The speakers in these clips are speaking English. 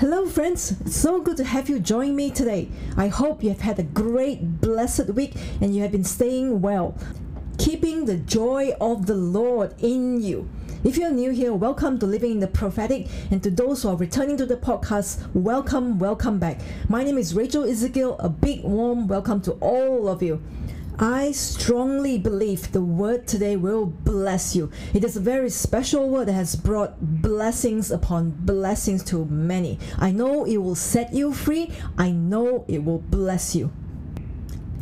Hello, friends. So good to have you join me today. I hope you have had a great, blessed week and you have been staying well, keeping the joy of the Lord in you. If you're new here, welcome to Living in the Prophetic, and to those who are returning to the podcast, welcome, welcome back. My name is Rachel Ezekiel. A big warm welcome to all of you. I strongly believe the word today will bless you. It is a very special word that has brought blessings upon blessings to many. I know it will set you free. I know it will bless you.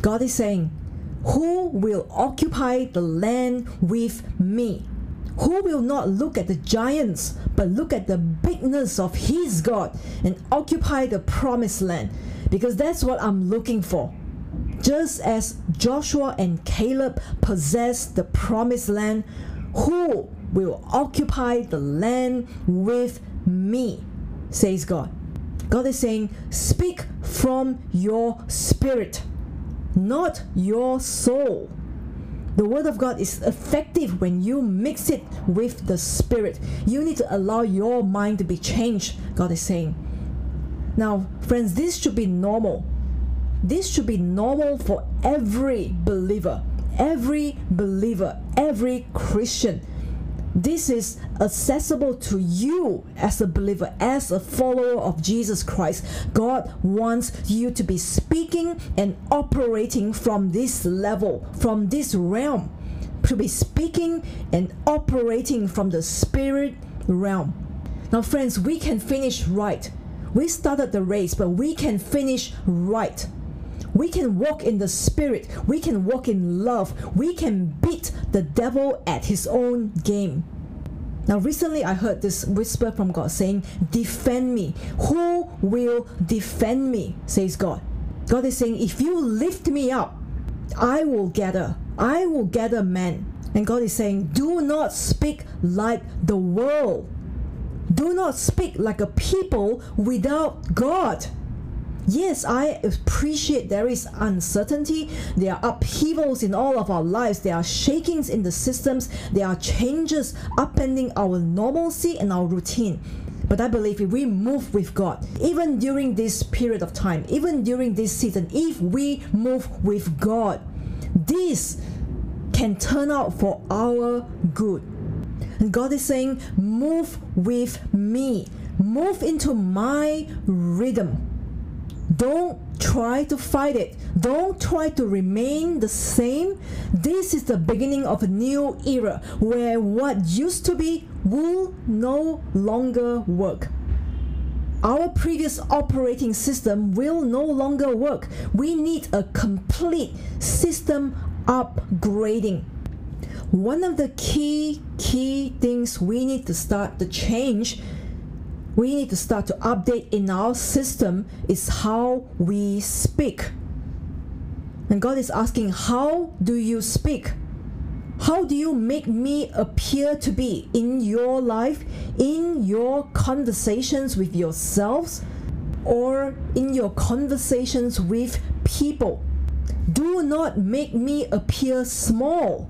God is saying, Who will occupy the land with me? Who will not look at the giants, but look at the bigness of his God and occupy the promised land? Because that's what I'm looking for. Just as Joshua and Caleb possessed the promised land, who will occupy the land with me? Says God. God is saying, Speak from your spirit, not your soul. The Word of God is effective when you mix it with the Spirit. You need to allow your mind to be changed, God is saying. Now, friends, this should be normal this should be normal for every believer, every believer, every Christian. This is accessible to you as a believer, as a follower of Jesus Christ. God wants you to be speaking and operating from this level, from this realm, to be speaking and operating from the spirit realm. Now, friends, we can finish right. We started the race, but we can finish right we can walk in the spirit, we can walk in love, we can beat the devil at his own game. Now, recently I heard this whisper from God saying, Defend me. Who will defend me? says God. God is saying, If you lift me up, I will gather. I will gather men. And God is saying, Do not speak like the world. Do not speak like a people without God yes, I appreciate there is uncertainty, there are upheavals in all of our lives, there are shakings in the systems, there are changes upending our normalcy and our routine. But I believe if we move with God, even during this period of time, even during this season, if we move with God, this can turn out for our good. And God is saying, Move with me, move into my rhythm don't try to fight it. Don't try to remain the same. This is the beginning of a new era where what used to be will no longer work. Our previous operating system will no longer work. We need a complete system upgrading. One of the key, key things we need to start to change we need to start to update in our system is how we speak. And God is asking, How do you speak? How do you make me appear to be in your life, in your conversations with yourselves, or in your conversations with people? Do not make me appear small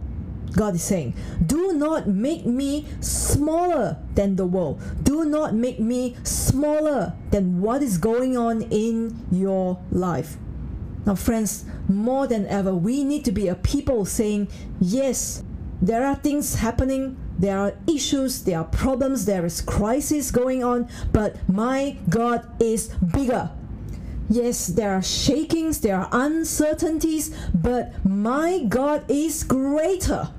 God is saying, Do not make me smaller than the world. Do not make me smaller than what is going on in your life. Now, friends, more than ever, we need to be a people saying, Yes, there are things happening, there are issues, there are problems, there is crisis going on, but my God is bigger. Yes, there are shakings, there are uncertainties, but my God is greater.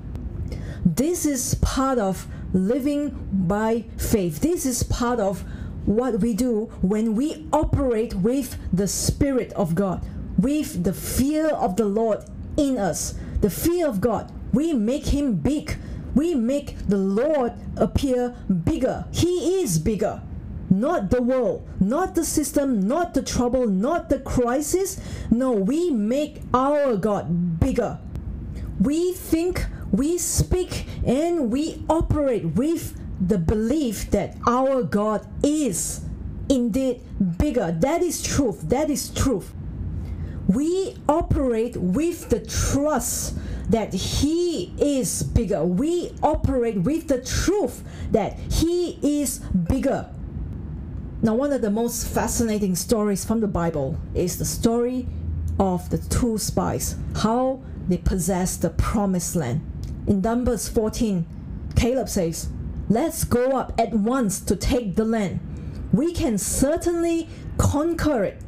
This is part of living by faith. This is part of what we do when we operate with the Spirit of God, with the fear of the Lord in us. The fear of God. We make Him big. We make the Lord appear bigger. He is bigger not the world, not the system, not the trouble, not the crisis. No, we make our God bigger. We think, we speak, and we operate with the belief that our God is indeed bigger. That is truth. That is truth. We operate with the trust that He is bigger. We operate with the truth that He is bigger. Now, one of the most fascinating stories from the Bible is the story of the two spies, how they possessed the promised land. In Numbers 14, Caleb says, Let's go up at once to take the land. We can certainly conquer it.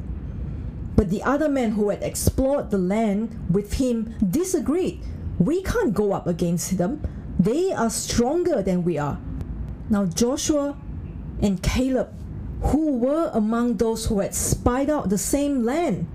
But the other men who had explored the land with him disagreed. We can't go up against them. They are stronger than we are. Now, Joshua and Caleb, who were among those who had spied out the same land,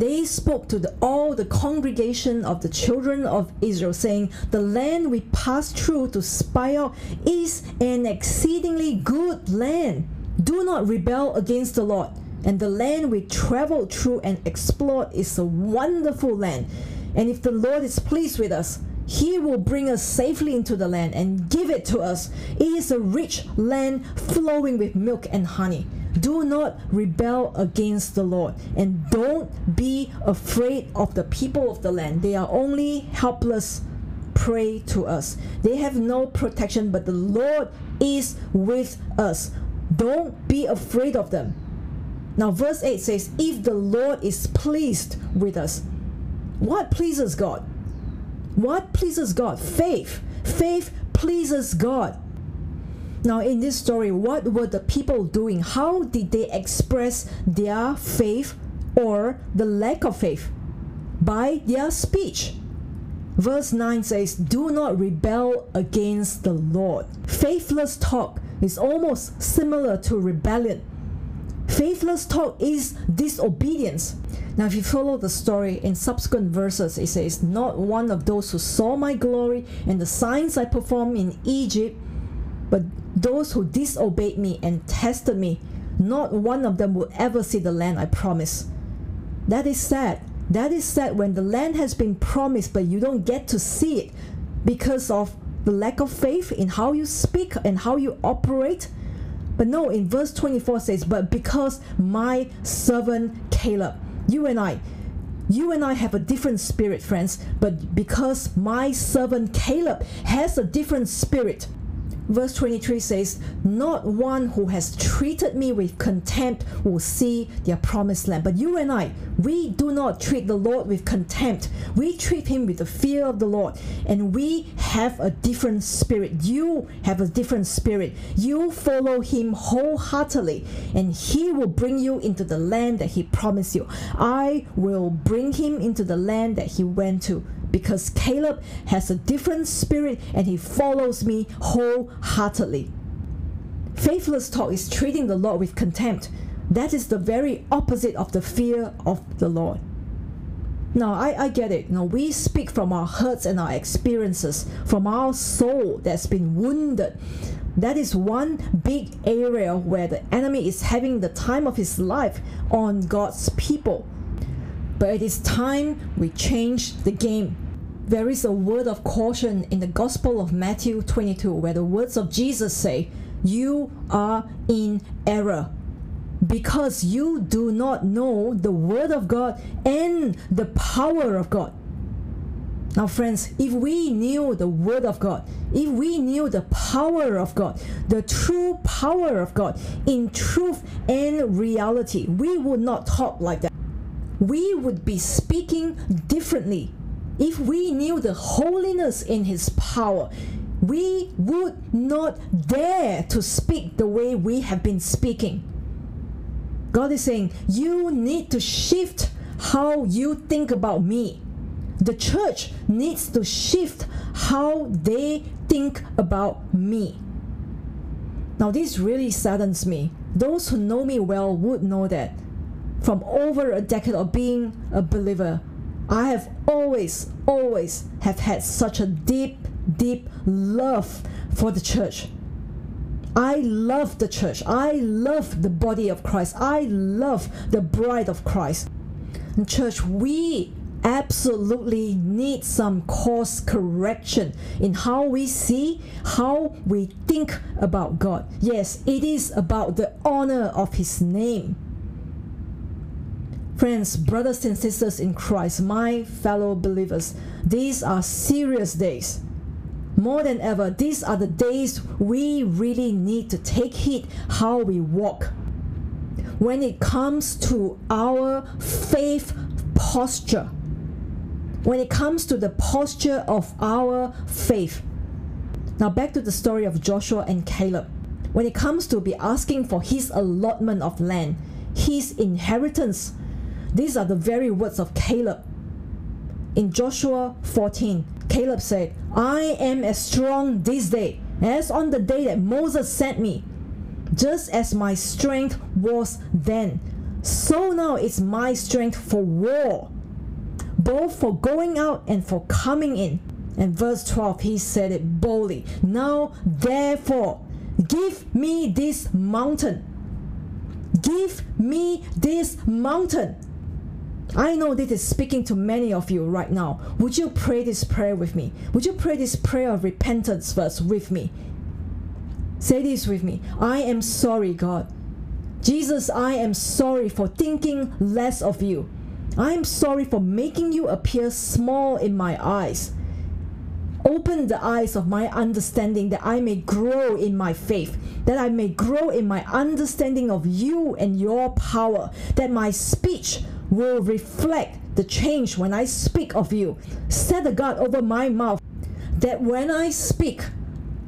they spoke to the, all the congregation of the children of Israel, saying, The land we passed through to spy out is an exceedingly good land. Do not rebel against the Lord. And the land we traveled through and explored is a wonderful land. And if the Lord is pleased with us, he will bring us safely into the land and give it to us. It is a rich land flowing with milk and honey. Do not rebel against the Lord and don't be afraid of the people of the land. They are only helpless prey to us. They have no protection, but the Lord is with us. Don't be afraid of them. Now, verse 8 says, If the Lord is pleased with us, what pleases God? What pleases God? Faith. Faith pleases God. Now, in this story, what were the people doing? How did they express their faith or the lack of faith? By their speech. Verse 9 says, Do not rebel against the Lord. Faithless talk is almost similar to rebellion. Faithless talk is disobedience. Now, if you follow the story in subsequent verses, it says, Not one of those who saw my glory and the signs I performed in Egypt, but those who disobeyed me and tested me, not one of them will ever see the land I promised. That is sad. That is sad when the land has been promised, but you don't get to see it because of the lack of faith in how you speak and how you operate. But no, in verse 24 says, But because my servant Caleb, you and I, you and I have a different spirit, friends, but because my servant Caleb has a different spirit, verse 23 says, Not one who has treated me with contempt will see their promised land. But you and I, we do not treat the Lord with contempt. We treat him with the fear of the Lord. And we have a different spirit. You have a different spirit. You follow him wholeheartedly, and he will bring you into the land that he promised you. I will bring him into the land that he went to because Caleb has a different spirit and he follows me wholeheartedly. Faithless talk is treating the Lord with contempt. That is the very opposite of the fear of the Lord. Now, I, I get it. Now, we speak from our hurts and our experiences, from our soul that's been wounded. That is one big area where the enemy is having the time of his life on God's people. But it is time we change the game. There is a word of caution in the Gospel of Matthew 22 where the words of Jesus say, You are in error because you do not know the Word of God and the power of God. Now, friends, if we knew the Word of God, if we knew the power of God, the true power of God in truth and reality, we would not talk like that we would be speaking differently. If we knew the holiness in His power, we would not dare to speak the way we have been speaking. God is saying, You need to shift how you think about me. The church needs to shift how they think about me. Now, this really saddens me. Those who know me well would know that from over a decade of being a believer, I have always, always have had such a deep, deep love for the church. I love the church. I love the body of Christ. I love the bride of Christ. Church, we absolutely need some course correction in how we see, how we think about God. Yes, it is about the honor of His name. Friends, brothers and sisters in Christ, my fellow believers, these are serious days. More than ever, these are the days we really need to take heed how we walk. when it comes to our faith posture. When it comes to the posture of our faith. Now, back to the story of Joshua and Caleb. When it comes to be asking for his allotment of land, his inheritance, these are the very words of Caleb. In Joshua 14, Caleb said, I am as strong this day as on the day that Moses sent me. Just as my strength was then, so now is my strength for war, both for going out and for coming in. And verse 12, he said it boldly. Now, therefore, give me this mountain. Give me this mountain. I know this is speaking to many of you right now. Would you pray this prayer with me? Would you pray this prayer of repentance first with me? Say this with me. I am sorry, God. Jesus, I am sorry for thinking less of you. I am sorry for making you appear small in my eyes. Open the eyes of my understanding that I may grow in my faith, that I may grow in my understanding of you and your power, that my speech will reflect the change when I speak of you. Set a guard over my mouth, that when I speak,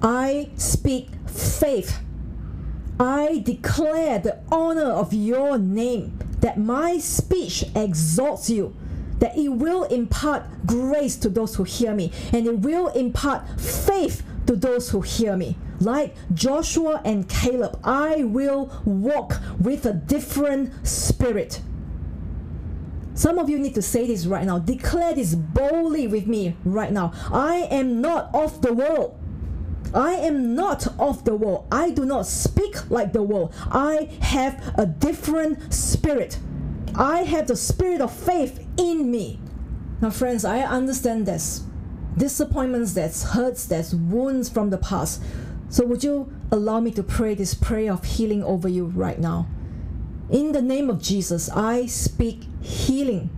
I speak faith. I declare the honor of your name, that my speech exalts you, that it will impart grace to those who hear me, and it will impart faith to those who hear me. Like Joshua and Caleb, I will walk with a different spirit. Some of you need to say this right now. Declare this boldly with me right now. I am not of the world. I am not of the world. I do not speak like the world. I have a different spirit. I have the spirit of faith in me. Now, friends, I understand this disappointments, there's hurts, there's wounds from the past. So, would you allow me to pray this prayer of healing over you right now? In the name of Jesus, I speak healing.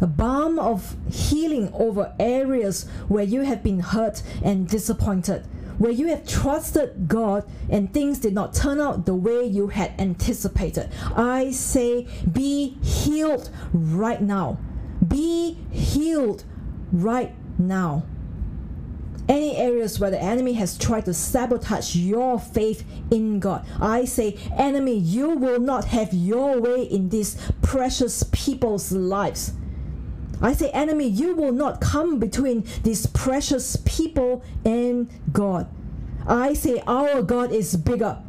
A balm of healing over areas where you have been hurt and disappointed where you have trusted God and things did not turn out the way you had anticipated. I say, be healed right now. Be healed right now. Any areas where the enemy has tried to sabotage your faith in God, I say, enemy, you will not have your way in these precious people's lives. I say, enemy, you will not come between these precious people and God. I say, our God is bigger,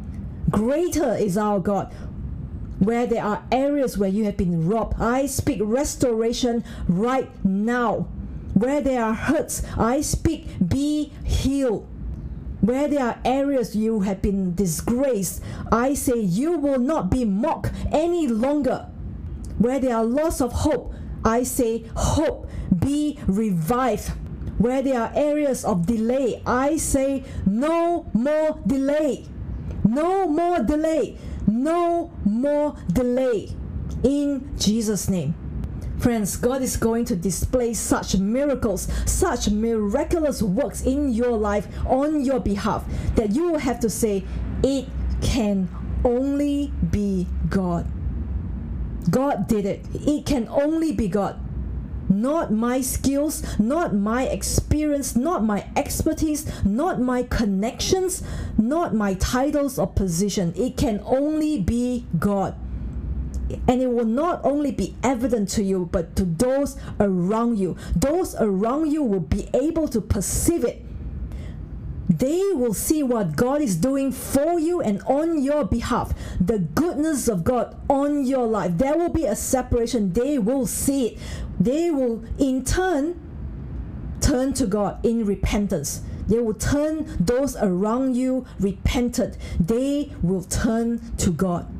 greater is our God. Where there are areas where you have been robbed, I speak restoration right now. Where there are hurts, I speak be healed. Where there are areas you have been disgraced, I say you will not be mocked any longer. Where there are loss of hope, I say, hope be revived. Where there are areas of delay, I say, no more delay. No more delay. No more delay. In Jesus' name. Friends, God is going to display such miracles, such miraculous works in your life on your behalf that you will have to say, It can only be God. God did it. It can only be God. Not my skills, not my experience, not my expertise, not my connections, not my titles or position. It can only be God. And it will not only be evident to you, but to those around you. Those around you will be able to perceive it they will see what God is doing for you and on your behalf. The goodness of God on your life. There will be a separation. They will see it. They will, in turn, turn to God in repentance. They will turn those around you repentant. They will turn to God.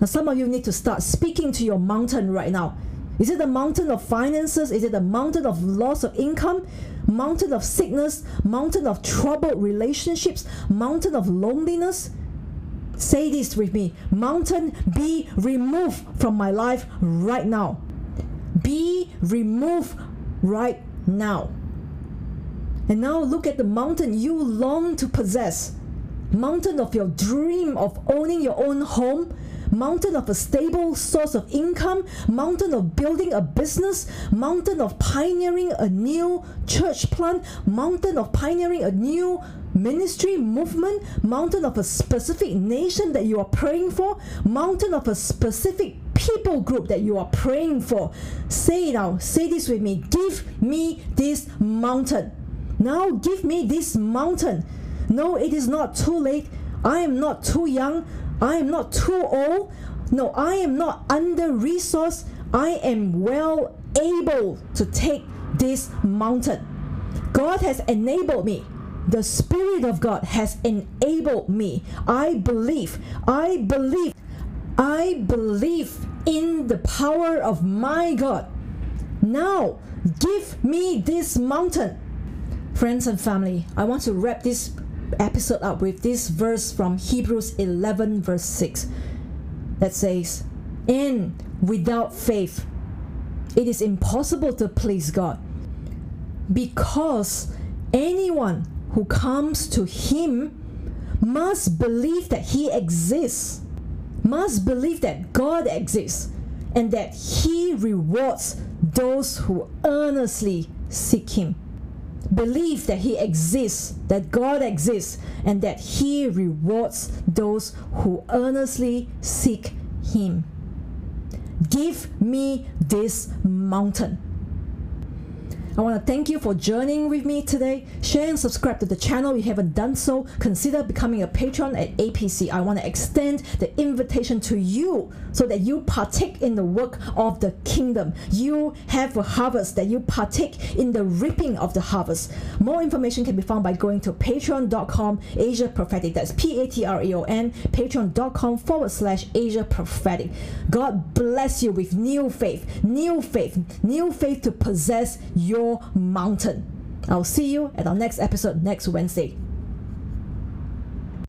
Now, some of you need to start speaking to your mountain right now. Is it the mountain of finances? Is it the mountain of loss of income? Mountain of sickness? Mountain of troubled relationships? Mountain of loneliness? Say this with me Mountain, be removed from my life right now. Be removed right now. And now look at the mountain you long to possess. Mountain of your dream of owning your own home mountain of a stable source of income, mountain of building a business, mountain of pioneering a new church plant, mountain of pioneering a new ministry movement, mountain of a specific nation that you are praying for, mountain of a specific people group that you are praying for. Say now, say this with me. Give me this mountain. Now give me this mountain. No, it is not too late. I am not too young. I am not too old. No, I am not under resourced. I am well able to take this mountain. God has enabled me. The Spirit of God has enabled me. I believe. I believe. I believe in the power of my God. Now, give me this mountain. Friends and family, I want to wrap this episode up with this verse from Hebrews 11, verse 6 that says, And without faith, it is impossible to please God because anyone who comes to Him must believe that He exists, must believe that God exists, and that He rewards those who earnestly seek Him believe that He exists, that God exists, and that He rewards those who earnestly seek Him. Give me this mountain. I want to thank you for journeying with me today. Share and subscribe to the channel if you haven't done so. Consider becoming a patron at APC. I want to extend the invitation to you so that you partake in the work of the kingdom. You have a harvest that you partake in the reaping of the harvest. More information can be found by going to patreon.com Asia Prophetic. That's P A T R E O N, patreon.com forward slash Asia Prophetic. God bless you with new faith, new faith, new faith to possess mountain. I'll see you at our next episode next Wednesday.